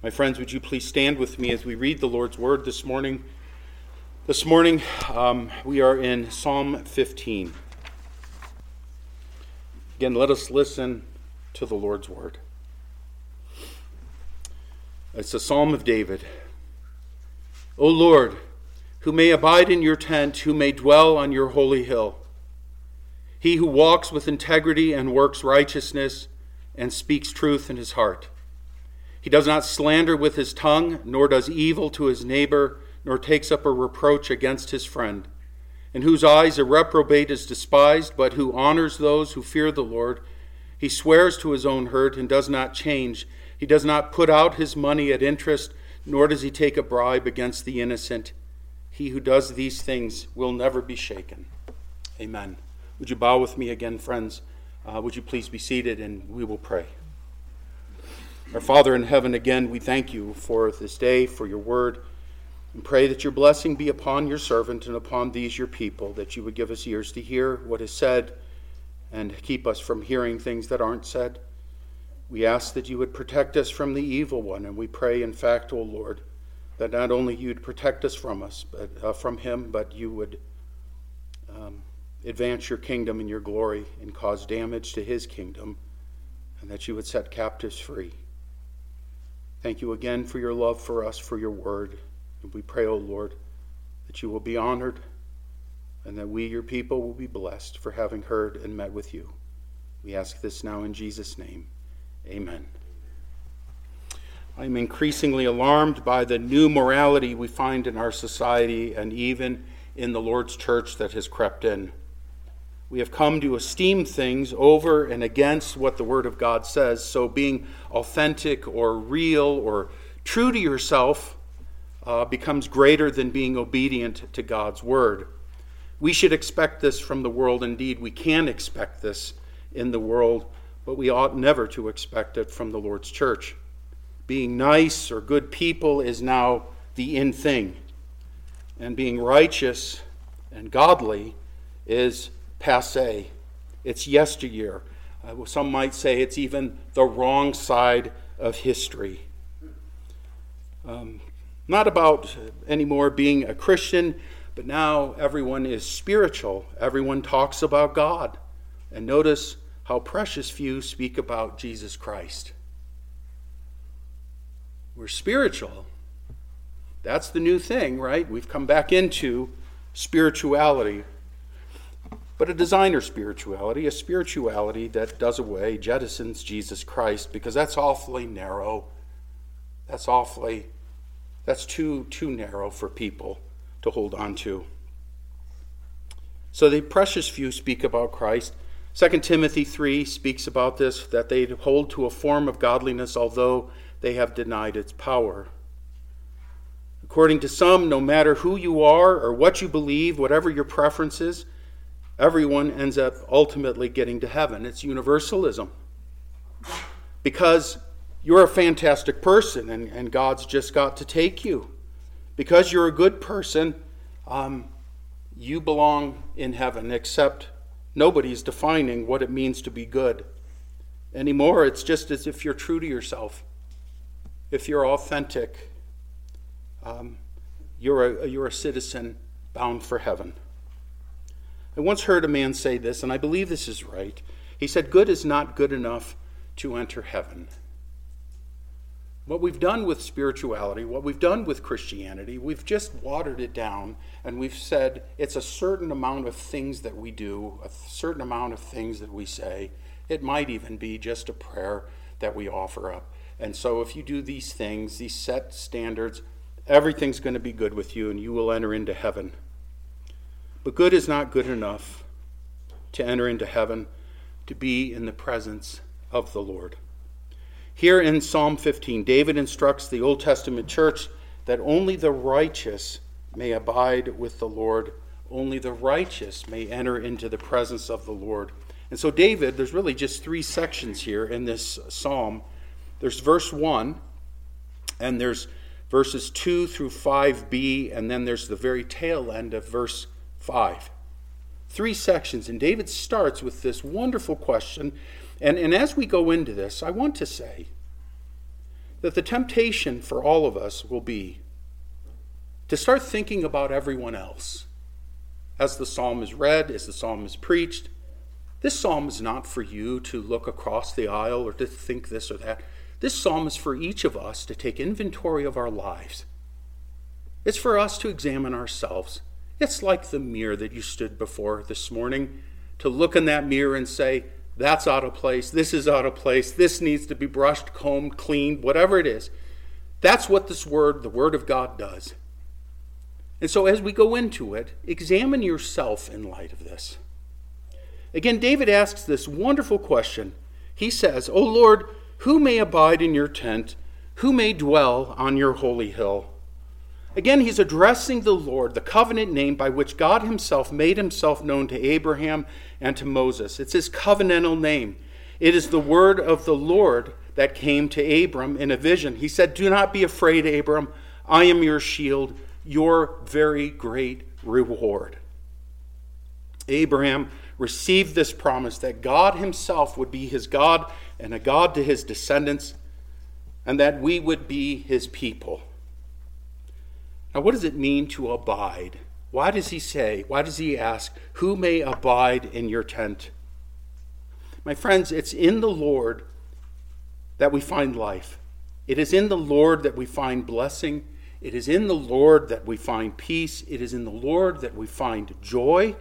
My friends, would you please stand with me as we read the Lord's word this morning? This morning, um, we are in Psalm 15. Again, let us listen to the Lord's word. It's a psalm of David. O Lord, who may abide in your tent, who may dwell on your holy hill. He who walks with integrity and works righteousness and speaks truth in his heart. He does not slander with his tongue, nor does evil to his neighbor, nor takes up a reproach against his friend, in whose eyes a reprobate is despised, but who honors those who fear the Lord. He swears to his own hurt and does not change. He does not put out his money at interest, nor does he take a bribe against the innocent. He who does these things will never be shaken. Amen. Would you bow with me again, friends? Uh, would you please be seated and we will pray. Our Father in heaven, again, we thank you for this day, for your word, and pray that your blessing be upon your servant and upon these your people, that you would give us ears to hear what is said and keep us from hearing things that aren't said. We ask that you would protect us from the evil one, and we pray, in fact, O Lord, that not only you'd protect us from us, but uh, from him, but you would um, advance your kingdom and your glory and cause damage to his kingdom, and that you would set captives free. Thank you again for your love for us, for your word. And we pray, O oh Lord, that you will be honored and that we, your people, will be blessed for having heard and met with you. We ask this now in Jesus' name. Amen. I'm increasingly alarmed by the new morality we find in our society and even in the Lord's church that has crept in. We have come to esteem things over and against what the Word of God says. So, being authentic or real or true to yourself uh, becomes greater than being obedient to God's Word. We should expect this from the world. Indeed, we can expect this in the world, but we ought never to expect it from the Lord's church. Being nice or good people is now the in thing, and being righteous and godly is passe. It's yesteryear. Uh, some might say it's even the wrong side of history. Um, not about anymore being a Christian, but now everyone is spiritual. Everyone talks about God. And notice how precious few speak about Jesus Christ. We're spiritual. That's the new thing, right? We've come back into spirituality but a designer spirituality, a spirituality that does away, jettisons Jesus Christ, because that's awfully narrow. That's awfully, that's too, too narrow for people to hold on to. So the precious few speak about Christ. 2 Timothy 3 speaks about this that they hold to a form of godliness, although they have denied its power. According to some, no matter who you are or what you believe, whatever your preferences, everyone ends up ultimately getting to heaven. It's universalism. Because you're a fantastic person and, and God's just got to take you. Because you're a good person, um, you belong in heaven, except nobody's defining what it means to be good anymore. It's just as if you're true to yourself. If you're authentic, um, you're, a, you're a citizen bound for heaven. I once heard a man say this, and I believe this is right. He said, Good is not good enough to enter heaven. What we've done with spirituality, what we've done with Christianity, we've just watered it down and we've said it's a certain amount of things that we do, a certain amount of things that we say. It might even be just a prayer that we offer up. And so if you do these things, these set standards, everything's going to be good with you and you will enter into heaven. But good is not good enough to enter into heaven, to be in the presence of the Lord. Here in Psalm 15, David instructs the Old Testament church that only the righteous may abide with the Lord, only the righteous may enter into the presence of the Lord. And so, David, there's really just three sections here in this psalm. There's verse 1, and there's verses 2 through 5b, and then there's the very tail end of verse 5. Three sections, and David starts with this wonderful question. And, and as we go into this, I want to say that the temptation for all of us will be to start thinking about everyone else. As the psalm is read, as the psalm is preached, this psalm is not for you to look across the aisle or to think this or that. This psalm is for each of us to take inventory of our lives. It's for us to examine ourselves. It's like the mirror that you stood before this morning to look in that mirror and say, that's out of place, this is out of place, this needs to be brushed, combed, cleaned, whatever it is. That's what this word, the word of God, does. And so as we go into it, examine yourself in light of this. Again, David asks this wonderful question. He says, O Lord, who may abide in your tent? Who may dwell on your holy hill? Again, he's addressing the Lord, the covenant name by which God himself made himself known to Abraham and to Moses. It's his covenantal name. It is the word of the Lord that came to Abram in a vision. He said, Do not be afraid, Abram. I am your shield, your very great reward. Abraham received this promise that God himself would be his God and a God to his descendants, and that we would be his people. Now, what does it mean to abide? Why does he say, why does he ask, who may abide in your tent? My friends, it's in the Lord that we find life. It is in the Lord that we find blessing. It is in the Lord that we find peace. It is in the Lord that we find joy.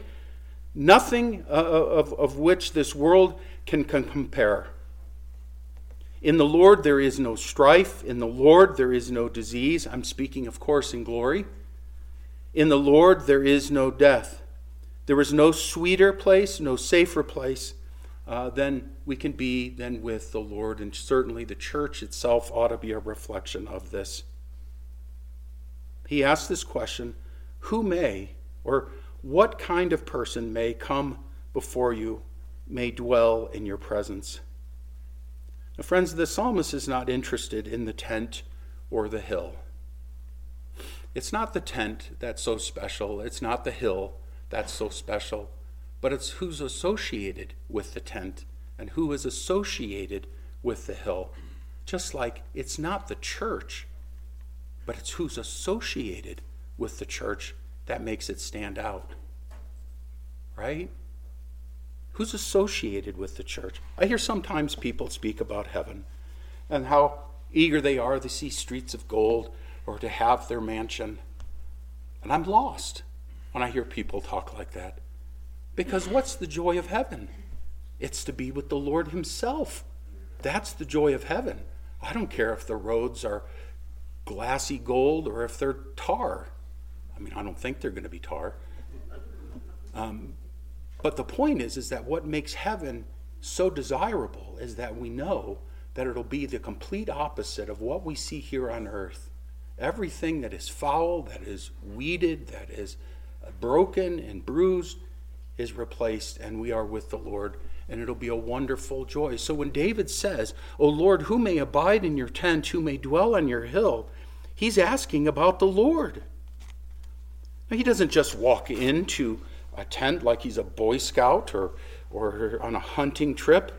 Nothing uh, of, of which this world can, can compare. In the Lord there is no strife. In the Lord there is no disease. I'm speaking, of course, in glory. In the Lord there is no death. There is no sweeter place, no safer place uh, than we can be than with the Lord. And certainly the church itself ought to be a reflection of this. He asks this question Who may, or what kind of person may come before you, may dwell in your presence? Now, friends, the psalmist is not interested in the tent or the hill. It's not the tent that's so special, it's not the hill that's so special, but it's who's associated with the tent and who is associated with the hill. Just like it's not the church, but it's who's associated with the church that makes it stand out. Right? Who's associated with the church. I hear sometimes people speak about heaven and how eager they are to see streets of gold or to have their mansion. And I'm lost when I hear people talk like that. Because what's the joy of heaven? It's to be with the Lord Himself. That's the joy of heaven. I don't care if the roads are glassy gold or if they're tar. I mean, I don't think they're going to be tar. Um, but the point is, is that what makes heaven so desirable is that we know that it'll be the complete opposite of what we see here on earth. Everything that is foul, that is weeded, that is uh, broken and bruised is replaced, and we are with the Lord, and it'll be a wonderful joy. So when David says, O Lord, who may abide in your tent, who may dwell on your hill, he's asking about the Lord. Now, he doesn't just walk into a tent like he's a Boy Scout or, or on a hunting trip.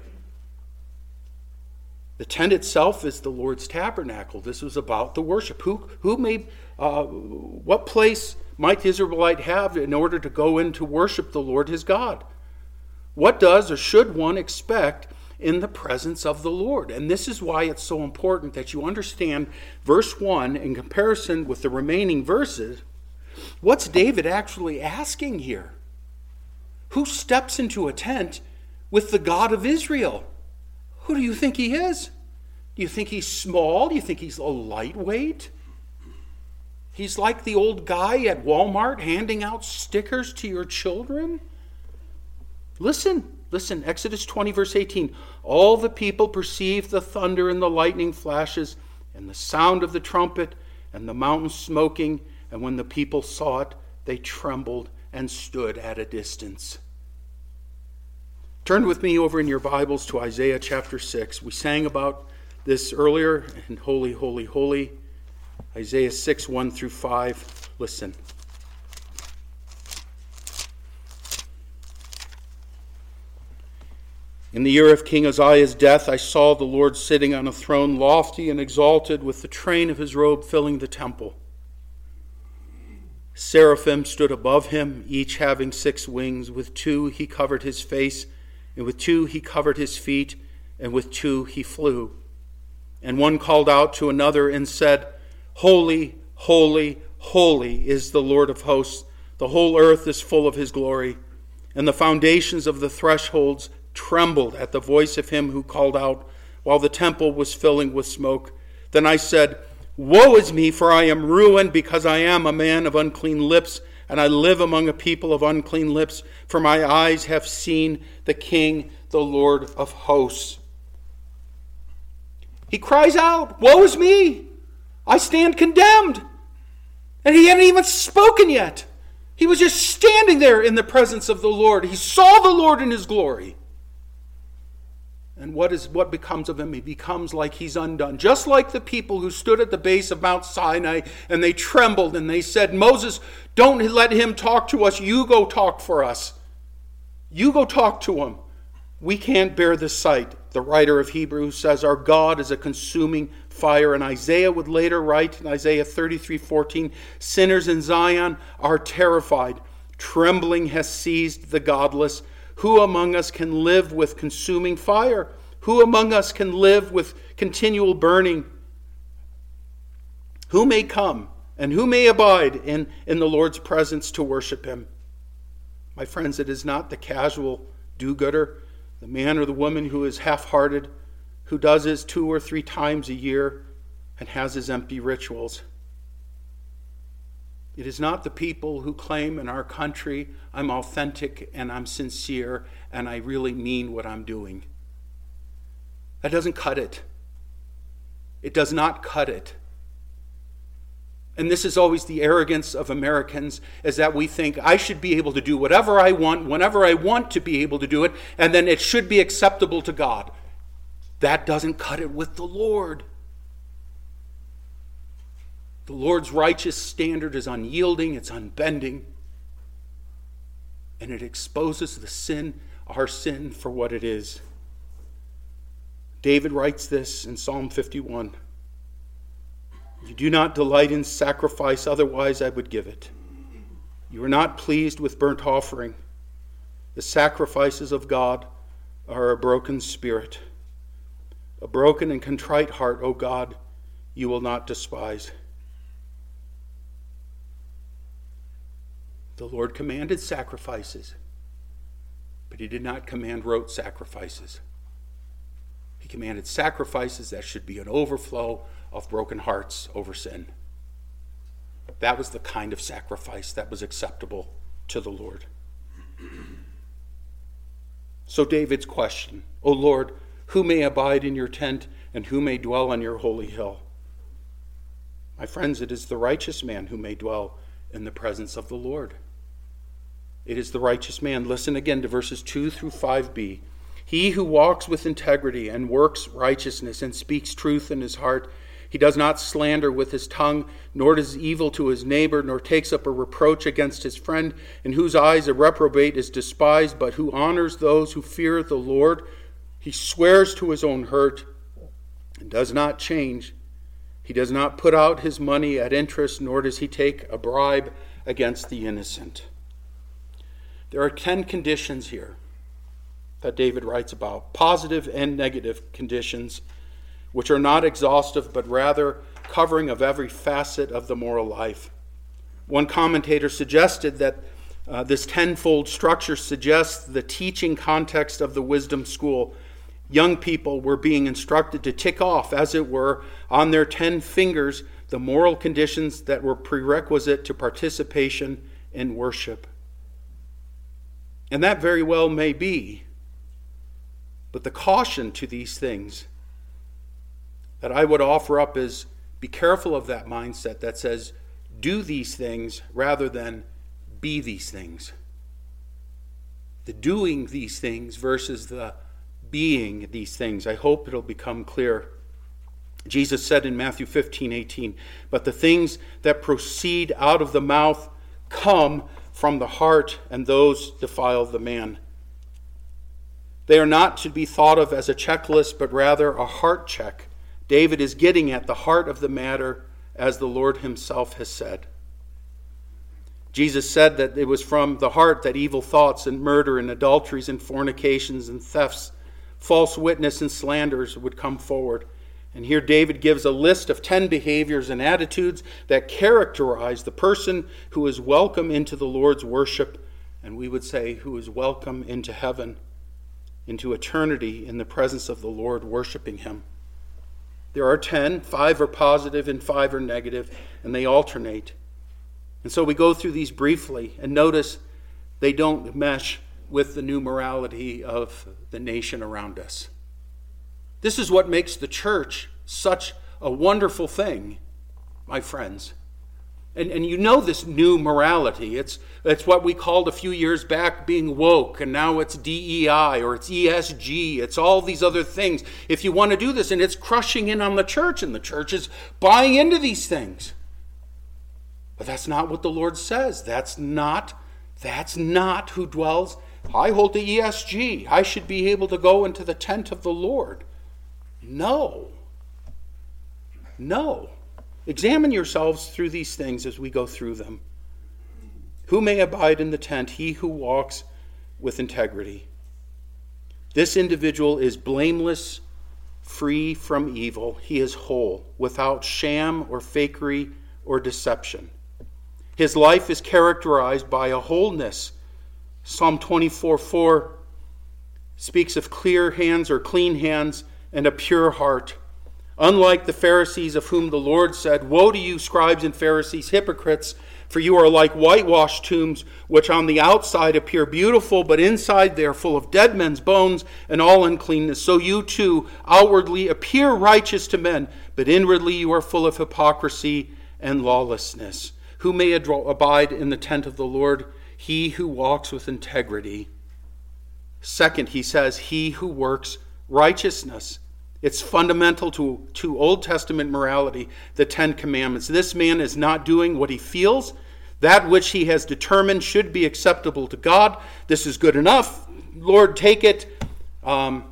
The tent itself is the Lord's tabernacle. This was about the worship. Who, who made, uh, what place might the Israelite have in order to go in to worship the Lord his God? What does or should one expect in the presence of the Lord? And this is why it's so important that you understand verse 1 in comparison with the remaining verses. What's David actually asking here? Who steps into a tent with the God of Israel? Who do you think he is? Do you think he's small? Do you think he's a lightweight? He's like the old guy at Walmart handing out stickers to your children? Listen, listen, Exodus 20, verse 18. All the people perceived the thunder and the lightning flashes and the sound of the trumpet and the mountain smoking, and when the people saw it, they trembled and stood at a distance. Turn with me over in your Bibles to Isaiah chapter 6. We sang about this earlier in Holy, Holy, Holy. Isaiah 6, 1 through 5. Listen. In the year of King Uzziah's death, I saw the Lord sitting on a throne, lofty and exalted, with the train of his robe filling the temple. Seraphim stood above him, each having six wings. With two he covered his face, and with two he covered his feet, and with two he flew. And one called out to another and said, Holy, holy, holy is the Lord of hosts. The whole earth is full of his glory. And the foundations of the thresholds trembled at the voice of him who called out, while the temple was filling with smoke. Then I said, Woe is me, for I am ruined, because I am a man of unclean lips, and I live among a people of unclean lips, for my eyes have seen the King, the Lord of hosts. He cries out, Woe is me! I stand condemned! And he hadn't even spoken yet. He was just standing there in the presence of the Lord. He saw the Lord in his glory. And what is what becomes of him? He becomes like he's undone. Just like the people who stood at the base of Mount Sinai and they trembled and they said, Moses, don't let him talk to us. You go talk for us. You go talk to him. We can't bear the sight. The writer of Hebrews says, Our God is a consuming fire. And Isaiah would later write in Isaiah 33 14, Sinners in Zion are terrified. Trembling has seized the godless. Who among us can live with consuming fire? Who among us can live with continual burning? Who may come and who may abide in, in the Lord's presence to worship him? My friends, it is not the casual do gooder, the man or the woman who is half hearted, who does his two or three times a year and has his empty rituals. It is not the people who claim in our country, I'm authentic and I'm sincere and I really mean what I'm doing. That doesn't cut it. It does not cut it. And this is always the arrogance of Americans is that we think I should be able to do whatever I want, whenever I want to be able to do it, and then it should be acceptable to God. That doesn't cut it with the Lord. The Lord's righteous standard is unyielding, it's unbending, and it exposes the sin, our sin, for what it is. David writes this in Psalm 51 You do not delight in sacrifice, otherwise I would give it. You are not pleased with burnt offering. The sacrifices of God are a broken spirit. A broken and contrite heart, O God, you will not despise. The Lord commanded sacrifices, but He did not command rote sacrifices. He commanded sacrifices that should be an overflow of broken hearts over sin. That was the kind of sacrifice that was acceptable to the Lord. So, David's question, O Lord, who may abide in your tent and who may dwell on your holy hill? My friends, it is the righteous man who may dwell in the presence of the Lord. It is the righteous man. Listen again to verses 2 through 5b. He who walks with integrity and works righteousness and speaks truth in his heart, he does not slander with his tongue, nor does evil to his neighbor, nor takes up a reproach against his friend, in whose eyes a reprobate is despised, but who honors those who fear the Lord. He swears to his own hurt and does not change. He does not put out his money at interest, nor does he take a bribe against the innocent. There are 10 conditions here that David writes about positive and negative conditions, which are not exhaustive, but rather covering of every facet of the moral life. One commentator suggested that uh, this tenfold structure suggests the teaching context of the wisdom school. Young people were being instructed to tick off, as it were, on their ten fingers the moral conditions that were prerequisite to participation in worship. And that very well may be. But the caution to these things that I would offer up is be careful of that mindset that says, do these things rather than be these things. The doing these things versus the being these things. I hope it'll become clear. Jesus said in Matthew 15, 18, But the things that proceed out of the mouth come from the heart, and those defile the man. They are not to be thought of as a checklist, but rather a heart check. David is getting at the heart of the matter, as the Lord himself has said. Jesus said that it was from the heart that evil thoughts and murder and adulteries and fornications and thefts, false witness and slanders would come forward. And here David gives a list of 10 behaviors and attitudes that characterize the person who is welcome into the Lord's worship, and we would say, who is welcome into heaven, into eternity in the presence of the Lord, worshiping him. There are 10, five are positive and five are negative, and they alternate. And so we go through these briefly and notice they don't mesh with the new morality of the nation around us. This is what makes the church such a wonderful thing, my friends. And, and you know this new morality. It's, it's what we called a few years back being woke, and now it's DEI or it's ESG. It's all these other things. If you want to do this, and it's crushing in on the church, and the church is buying into these things. But that's not what the Lord says. That's not, that's not who dwells. I hold the ESG. I should be able to go into the tent of the Lord. No. No. Examine yourselves through these things as we go through them. Who may abide in the tent? He who walks with integrity. This individual is blameless, free from evil. He is whole, without sham or fakery or deception. His life is characterized by a wholeness. Psalm 24 4 speaks of clear hands or clean hands and a pure heart. Unlike the Pharisees, of whom the Lord said, Woe to you, scribes and Pharisees, hypocrites, for you are like whitewashed tombs, which on the outside appear beautiful, but inside they are full of dead men's bones and all uncleanness. So you too outwardly appear righteous to men, but inwardly you are full of hypocrisy and lawlessness. Who may abide in the tent of the Lord? He who walks with integrity. Second, he says, He who works righteousness. It's fundamental to, to Old Testament morality, the Ten Commandments. This man is not doing what he feels, that which he has determined should be acceptable to God. This is good enough. Lord, take it. Um,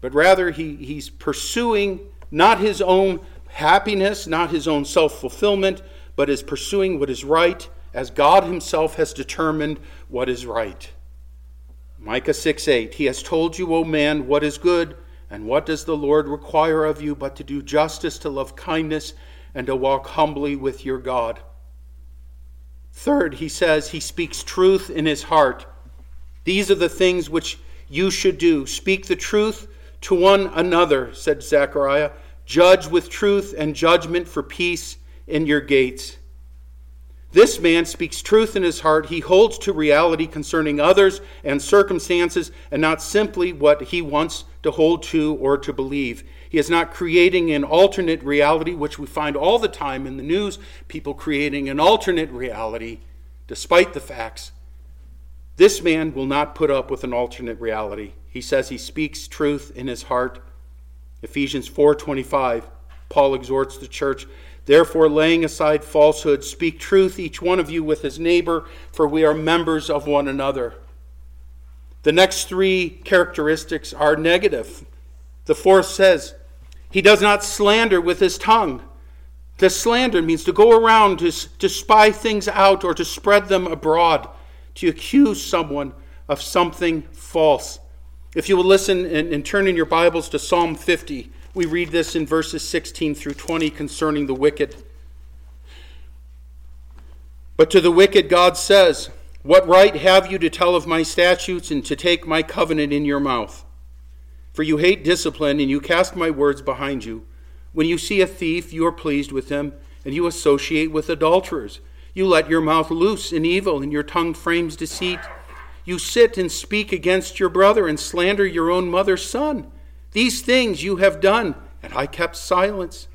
but rather, he, he's pursuing not his own happiness, not his own self fulfillment, but is pursuing what is right as God himself has determined what is right. Micah 6 8, He has told you, O man, what is good, and what does the Lord require of you but to do justice, to love kindness, and to walk humbly with your God. Third, he says, He speaks truth in his heart. These are the things which you should do. Speak the truth to one another, said Zechariah. Judge with truth and judgment for peace in your gates. This man speaks truth in his heart. He holds to reality concerning others and circumstances and not simply what he wants to hold to or to believe. He is not creating an alternate reality, which we find all the time in the news people creating an alternate reality despite the facts. This man will not put up with an alternate reality. He says he speaks truth in his heart. Ephesians 4:25 Paul exhorts the church Therefore, laying aside falsehood, speak truth, each one of you with his neighbor, for we are members of one another. The next three characteristics are negative. The fourth says, He does not slander with his tongue. To slander means to go around to, to spy things out or to spread them abroad, to accuse someone of something false. If you will listen and, and turn in your Bibles to Psalm 50, we read this in verses 16 through 20 concerning the wicked. But to the wicked, God says, What right have you to tell of my statutes and to take my covenant in your mouth? For you hate discipline and you cast my words behind you. When you see a thief, you are pleased with him, and you associate with adulterers. You let your mouth loose in evil, and your tongue frames deceit. You sit and speak against your brother and slander your own mother's son. These things you have done, and I kept silence.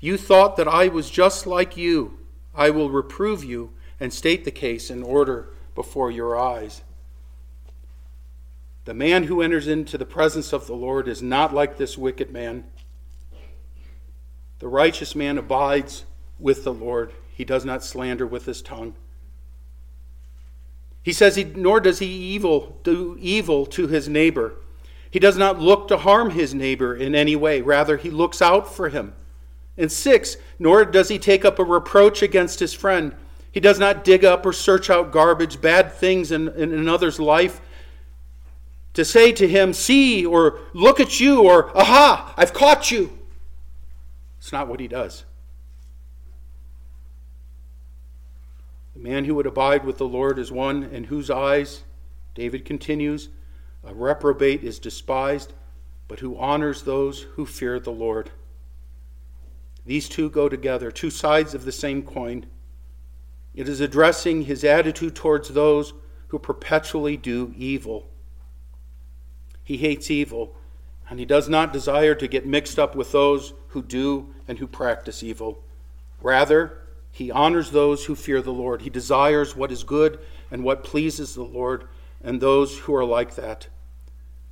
You thought that I was just like you. I will reprove you and state the case in order before your eyes. The man who enters into the presence of the Lord is not like this wicked man. The righteous man abides with the Lord. He does not slander with his tongue. He says, he, nor does he evil do evil to his neighbor. He does not look to harm his neighbor in any way. Rather, he looks out for him. And six, nor does he take up a reproach against his friend. He does not dig up or search out garbage, bad things in, in another's life to say to him, See, or look at you, or Aha, I've caught you. It's not what he does. The man who would abide with the Lord is one in whose eyes, David continues, a reprobate is despised, but who honors those who fear the Lord. These two go together, two sides of the same coin. It is addressing his attitude towards those who perpetually do evil. He hates evil, and he does not desire to get mixed up with those who do and who practice evil. Rather, he honors those who fear the Lord. He desires what is good and what pleases the Lord and those who are like that.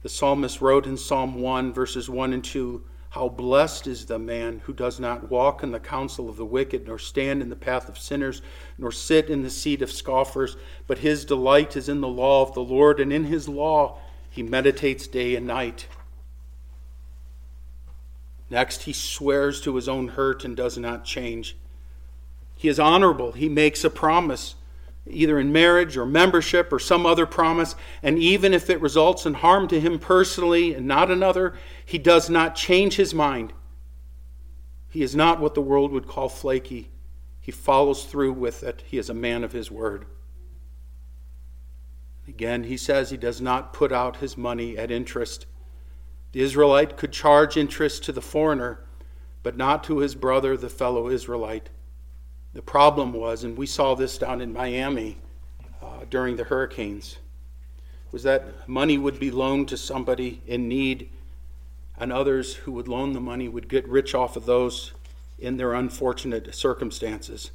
The psalmist wrote in Psalm 1, verses 1 and 2 How blessed is the man who does not walk in the counsel of the wicked, nor stand in the path of sinners, nor sit in the seat of scoffers, but his delight is in the law of the Lord, and in his law he meditates day and night. Next, he swears to his own hurt and does not change. He is honorable. He makes a promise, either in marriage or membership or some other promise. And even if it results in harm to him personally and not another, he does not change his mind. He is not what the world would call flaky. He follows through with it. He is a man of his word. Again, he says he does not put out his money at interest. The Israelite could charge interest to the foreigner, but not to his brother, the fellow Israelite. The problem was, and we saw this down in Miami uh, during the hurricanes, was that money would be loaned to somebody in need, and others who would loan the money would get rich off of those in their unfortunate circumstances,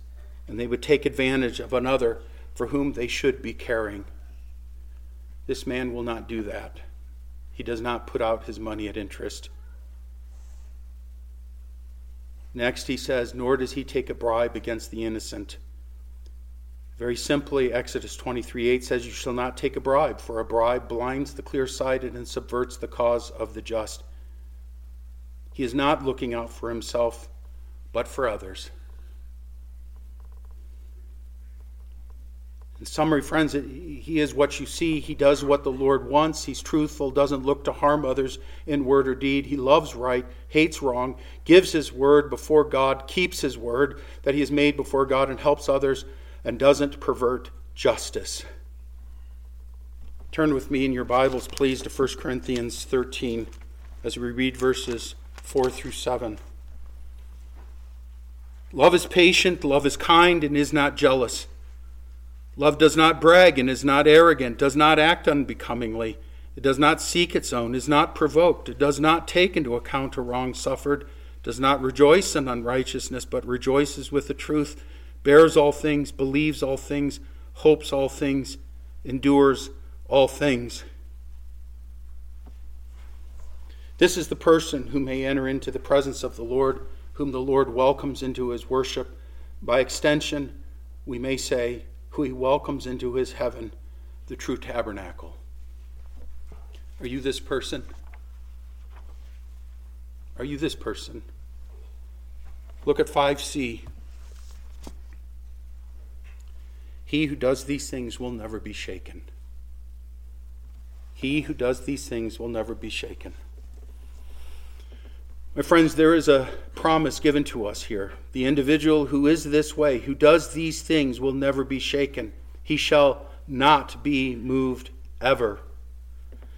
and they would take advantage of another for whom they should be caring. This man will not do that. He does not put out his money at interest. Next, he says, Nor does he take a bribe against the innocent. Very simply, Exodus 23 8 says, You shall not take a bribe, for a bribe blinds the clear sighted and subverts the cause of the just. He is not looking out for himself, but for others. In summary, friends, he is what you see. He does what the Lord wants. He's truthful, doesn't look to harm others in word or deed. He loves right, hates wrong, gives his word before God, keeps his word that he has made before God, and helps others, and doesn't pervert justice. Turn with me in your Bibles, please, to 1 Corinthians 13 as we read verses 4 through 7. Love is patient, love is kind, and is not jealous. Love does not brag and is not arrogant, does not act unbecomingly. It does not seek its own, is not provoked, it does not take into account a wrong suffered, does not rejoice in unrighteousness, but rejoices with the truth, bears all things, believes all things, hopes all things, endures all things. This is the person who may enter into the presence of the Lord, whom the Lord welcomes into his worship. By extension, we may say, who he welcomes into his heaven, the true tabernacle. Are you this person? Are you this person? Look at 5c. He who does these things will never be shaken. He who does these things will never be shaken. My friends, there is a promise given to us here. The individual who is this way, who does these things, will never be shaken. He shall not be moved ever.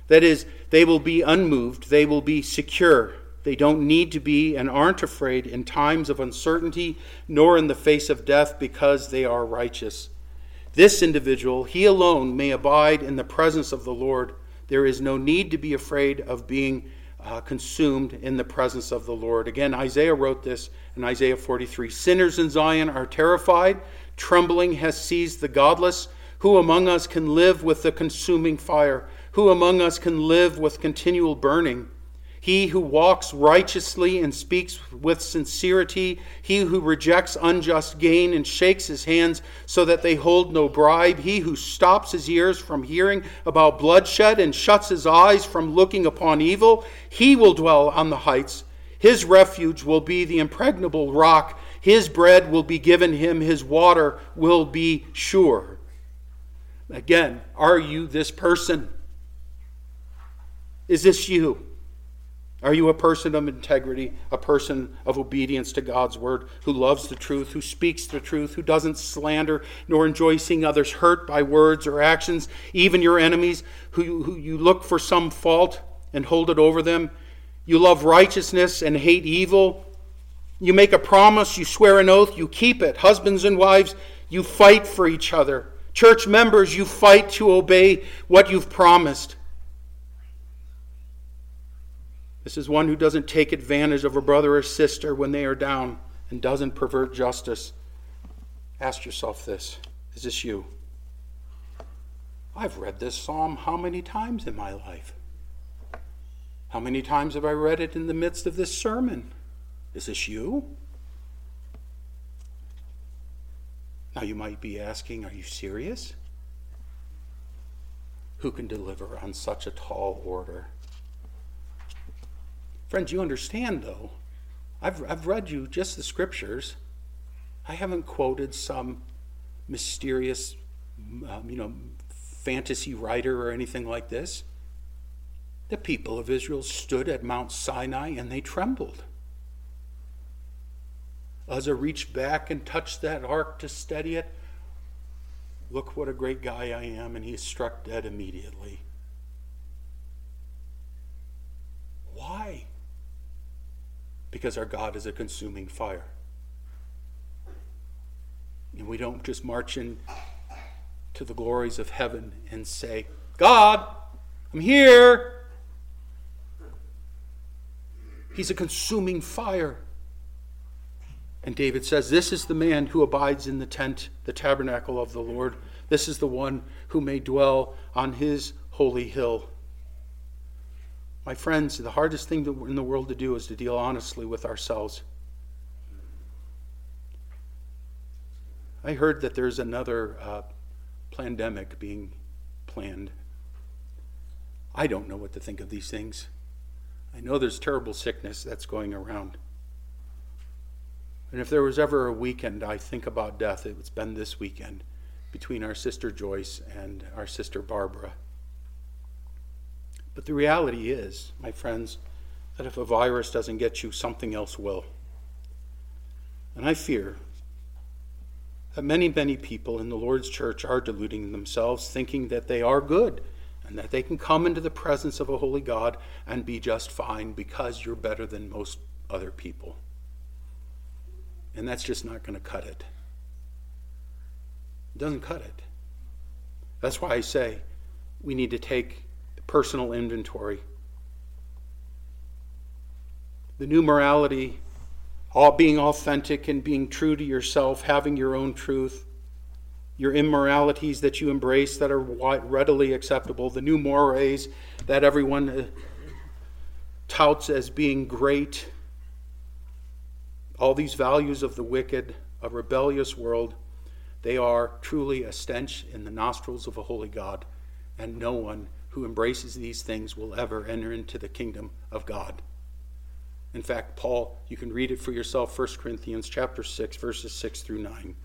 That is, they will be unmoved, they will be secure. They don't need to be and aren't afraid in times of uncertainty, nor in the face of death, because they are righteous. This individual, he alone, may abide in the presence of the Lord. There is no need to be afraid of being uh, consumed in the presence of the Lord. Again, Isaiah wrote this in Isaiah 43 Sinners in Zion are terrified, trembling has seized the godless. Who among us can live with the consuming fire? Who among us can live with continual burning? He who walks righteously and speaks with sincerity, he who rejects unjust gain and shakes his hands so that they hold no bribe, he who stops his ears from hearing about bloodshed and shuts his eyes from looking upon evil, he will dwell on the heights. His refuge will be the impregnable rock. His bread will be given him, his water will be sure. Again, are you this person? Is this you? Are you a person of integrity, a person of obedience to God's word, who loves the truth, who speaks the truth, who doesn't slander nor enjoy seeing others hurt by words or actions, even your enemies, who, who you look for some fault and hold it over them? You love righteousness and hate evil. You make a promise, you swear an oath, you keep it. Husbands and wives, you fight for each other. Church members, you fight to obey what you've promised. This is one who doesn't take advantage of a brother or sister when they are down and doesn't pervert justice. Ask yourself this Is this you? I've read this psalm how many times in my life? How many times have I read it in the midst of this sermon? Is this you? Now you might be asking, Are you serious? Who can deliver on such a tall order? Friends, you understand, though. I've, I've read you just the scriptures. I haven't quoted some mysterious, um, you know, fantasy writer or anything like this. The people of Israel stood at Mount Sinai and they trembled. Uzzah reached back and touched that ark to steady it. Look what a great guy I am, and he struck dead immediately. Why? Because our God is a consuming fire. And we don't just march in to the glories of heaven and say, God, I'm here. He's a consuming fire. And David says, This is the man who abides in the tent, the tabernacle of the Lord. This is the one who may dwell on his holy hill. My friends, the hardest thing in the world to do is to deal honestly with ourselves. I heard that there's another uh, pandemic being planned. I don't know what to think of these things. I know there's terrible sickness that's going around. And if there was ever a weekend I think about death, it's been this weekend between our sister Joyce and our sister Barbara. But the reality is, my friends, that if a virus doesn't get you, something else will. And I fear that many, many people in the Lord's church are deluding themselves, thinking that they are good and that they can come into the presence of a holy God and be just fine because you're better than most other people. And that's just not going to cut it. It doesn't cut it. That's why I say we need to take personal inventory. The new morality, all being authentic and being true to yourself, having your own truth, your immoralities that you embrace that are readily acceptable, the new mores that everyone uh, touts as being great, all these values of the wicked, a rebellious world, they are truly a stench in the nostrils of a holy God, and no one who embraces these things will ever enter into the kingdom of God. In fact, Paul, you can read it for yourself, 1 Corinthians chapter 6, verses 6 through 9.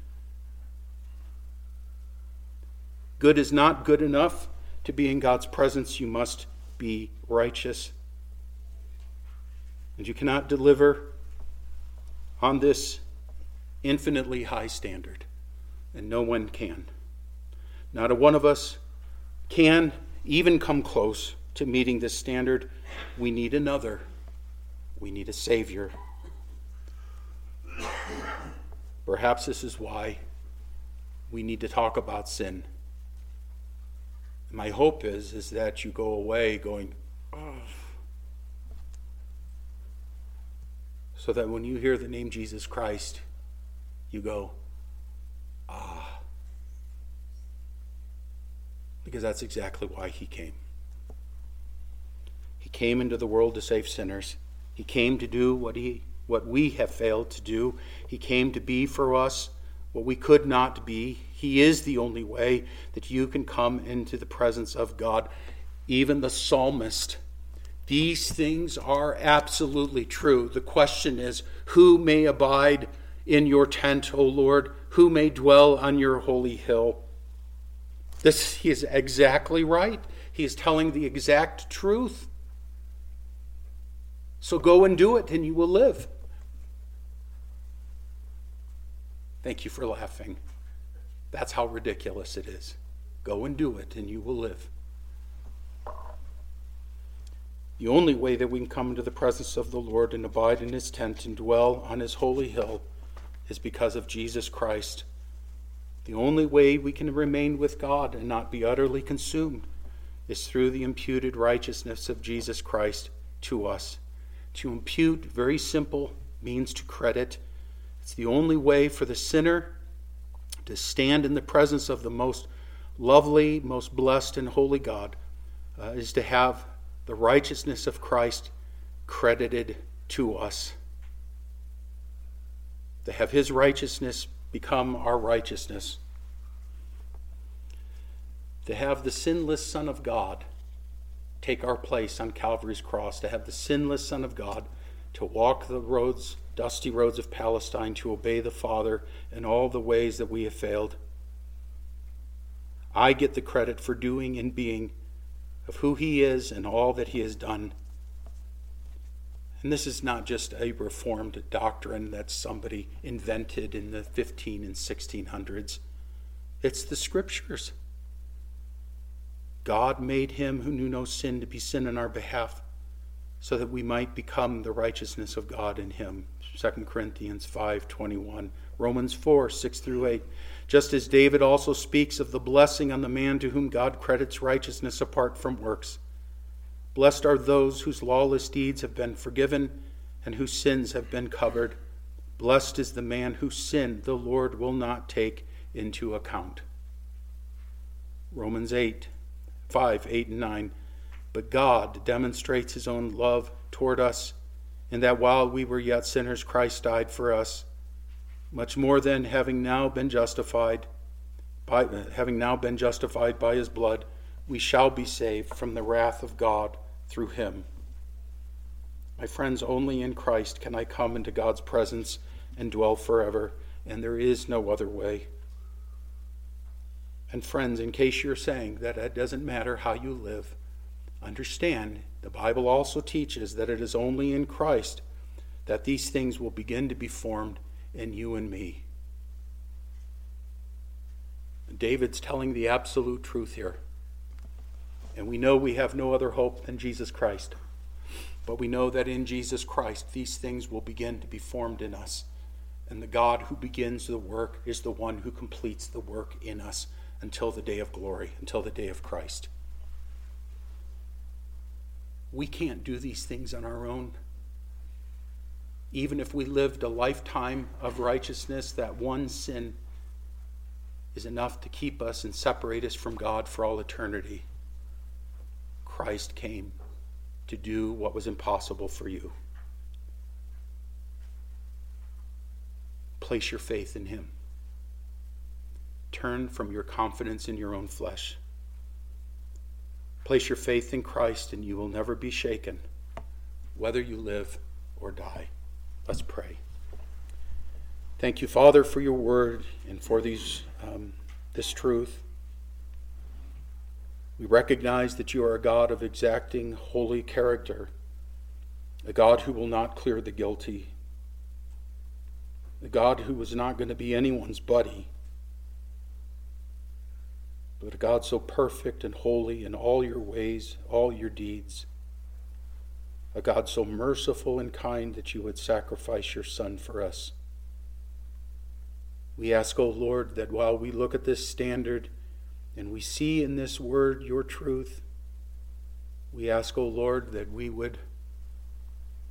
Good is not good enough to be in God's presence. You must be righteous. And you cannot deliver on this infinitely high standard. And no one can. Not a one of us can even come close to meeting this standard, we need another. We need a Savior. Perhaps this is why we need to talk about sin. My hope is, is that you go away going, oh. so that when you hear the name Jesus Christ, you go, ah. Because that's exactly why he came. He came into the world to save sinners. He came to do what he what we have failed to do. He came to be for us what we could not be. He is the only way that you can come into the presence of God. Even the psalmist. These things are absolutely true. The question is who may abide in your tent, O Lord? Who may dwell on your holy hill? This he is exactly right. He is telling the exact truth. So go and do it, and you will live. Thank you for laughing. That's how ridiculous it is. Go and do it, and you will live. The only way that we can come into the presence of the Lord and abide in his tent and dwell on his holy hill is because of Jesus Christ. The only way we can remain with God and not be utterly consumed is through the imputed righteousness of Jesus Christ to us. To impute, very simple, means to credit. It's the only way for the sinner to stand in the presence of the most lovely, most blessed, and holy God, uh, is to have the righteousness of Christ credited to us to have his righteousness become our righteousness, to have the sinless Son of God take our place on Calvary's cross, to have the sinless Son of God to walk the roads, dusty roads of Palestine, to obey the Father in all the ways that we have failed. I get the credit for doing and being of who He is and all that He has done. And this is not just a reformed doctrine that somebody invented in the 15 and 1600s. It's the scriptures. God made him who knew no sin to be sin in our behalf so that we might become the righteousness of God in him. 2 Corinthians 5:21, Romans 4, 6 through 8. Just as David also speaks of the blessing on the man to whom God credits righteousness apart from works. Blessed are those whose lawless deeds have been forgiven and whose sins have been covered. Blessed is the man whose sin the Lord will not take into account. Romans 8, 5, 8, and 9. But God demonstrates his own love toward us, in that while we were yet sinners, Christ died for us. Much more than having now been justified, by, having now been justified by his blood, we shall be saved from the wrath of God through him. My friends, only in Christ can I come into God's presence and dwell forever, and there is no other way. And friends, in case you're saying that it doesn't matter how you live, understand the Bible also teaches that it is only in Christ that these things will begin to be formed in you and me. David's telling the absolute truth here. And we know we have no other hope than Jesus Christ. But we know that in Jesus Christ, these things will begin to be formed in us. And the God who begins the work is the one who completes the work in us until the day of glory, until the day of Christ. We can't do these things on our own. Even if we lived a lifetime of righteousness, that one sin is enough to keep us and separate us from God for all eternity. Christ came to do what was impossible for you. Place your faith in Him. Turn from your confidence in your own flesh. Place your faith in Christ, and you will never be shaken, whether you live or die. Let's pray. Thank you, Father, for your word and for these, um, this truth. We recognize that you are a God of exacting, holy character, a God who will not clear the guilty, a God who is not going to be anyone's buddy, but a God so perfect and holy in all your ways, all your deeds, a God so merciful and kind that you would sacrifice your Son for us. We ask, O oh Lord, that while we look at this standard, and we see in this word your truth. We ask, O oh Lord, that we would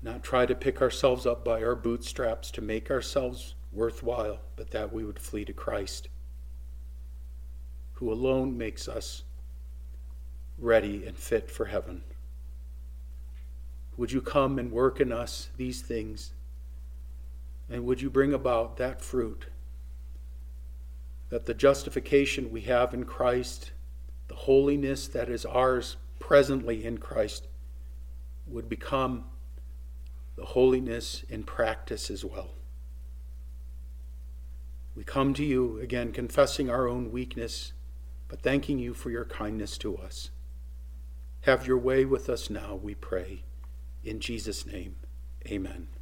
not try to pick ourselves up by our bootstraps to make ourselves worthwhile, but that we would flee to Christ, who alone makes us ready and fit for heaven. Would you come and work in us these things? And would you bring about that fruit? That the justification we have in Christ, the holiness that is ours presently in Christ, would become the holiness in practice as well. We come to you again, confessing our own weakness, but thanking you for your kindness to us. Have your way with us now, we pray. In Jesus' name, amen.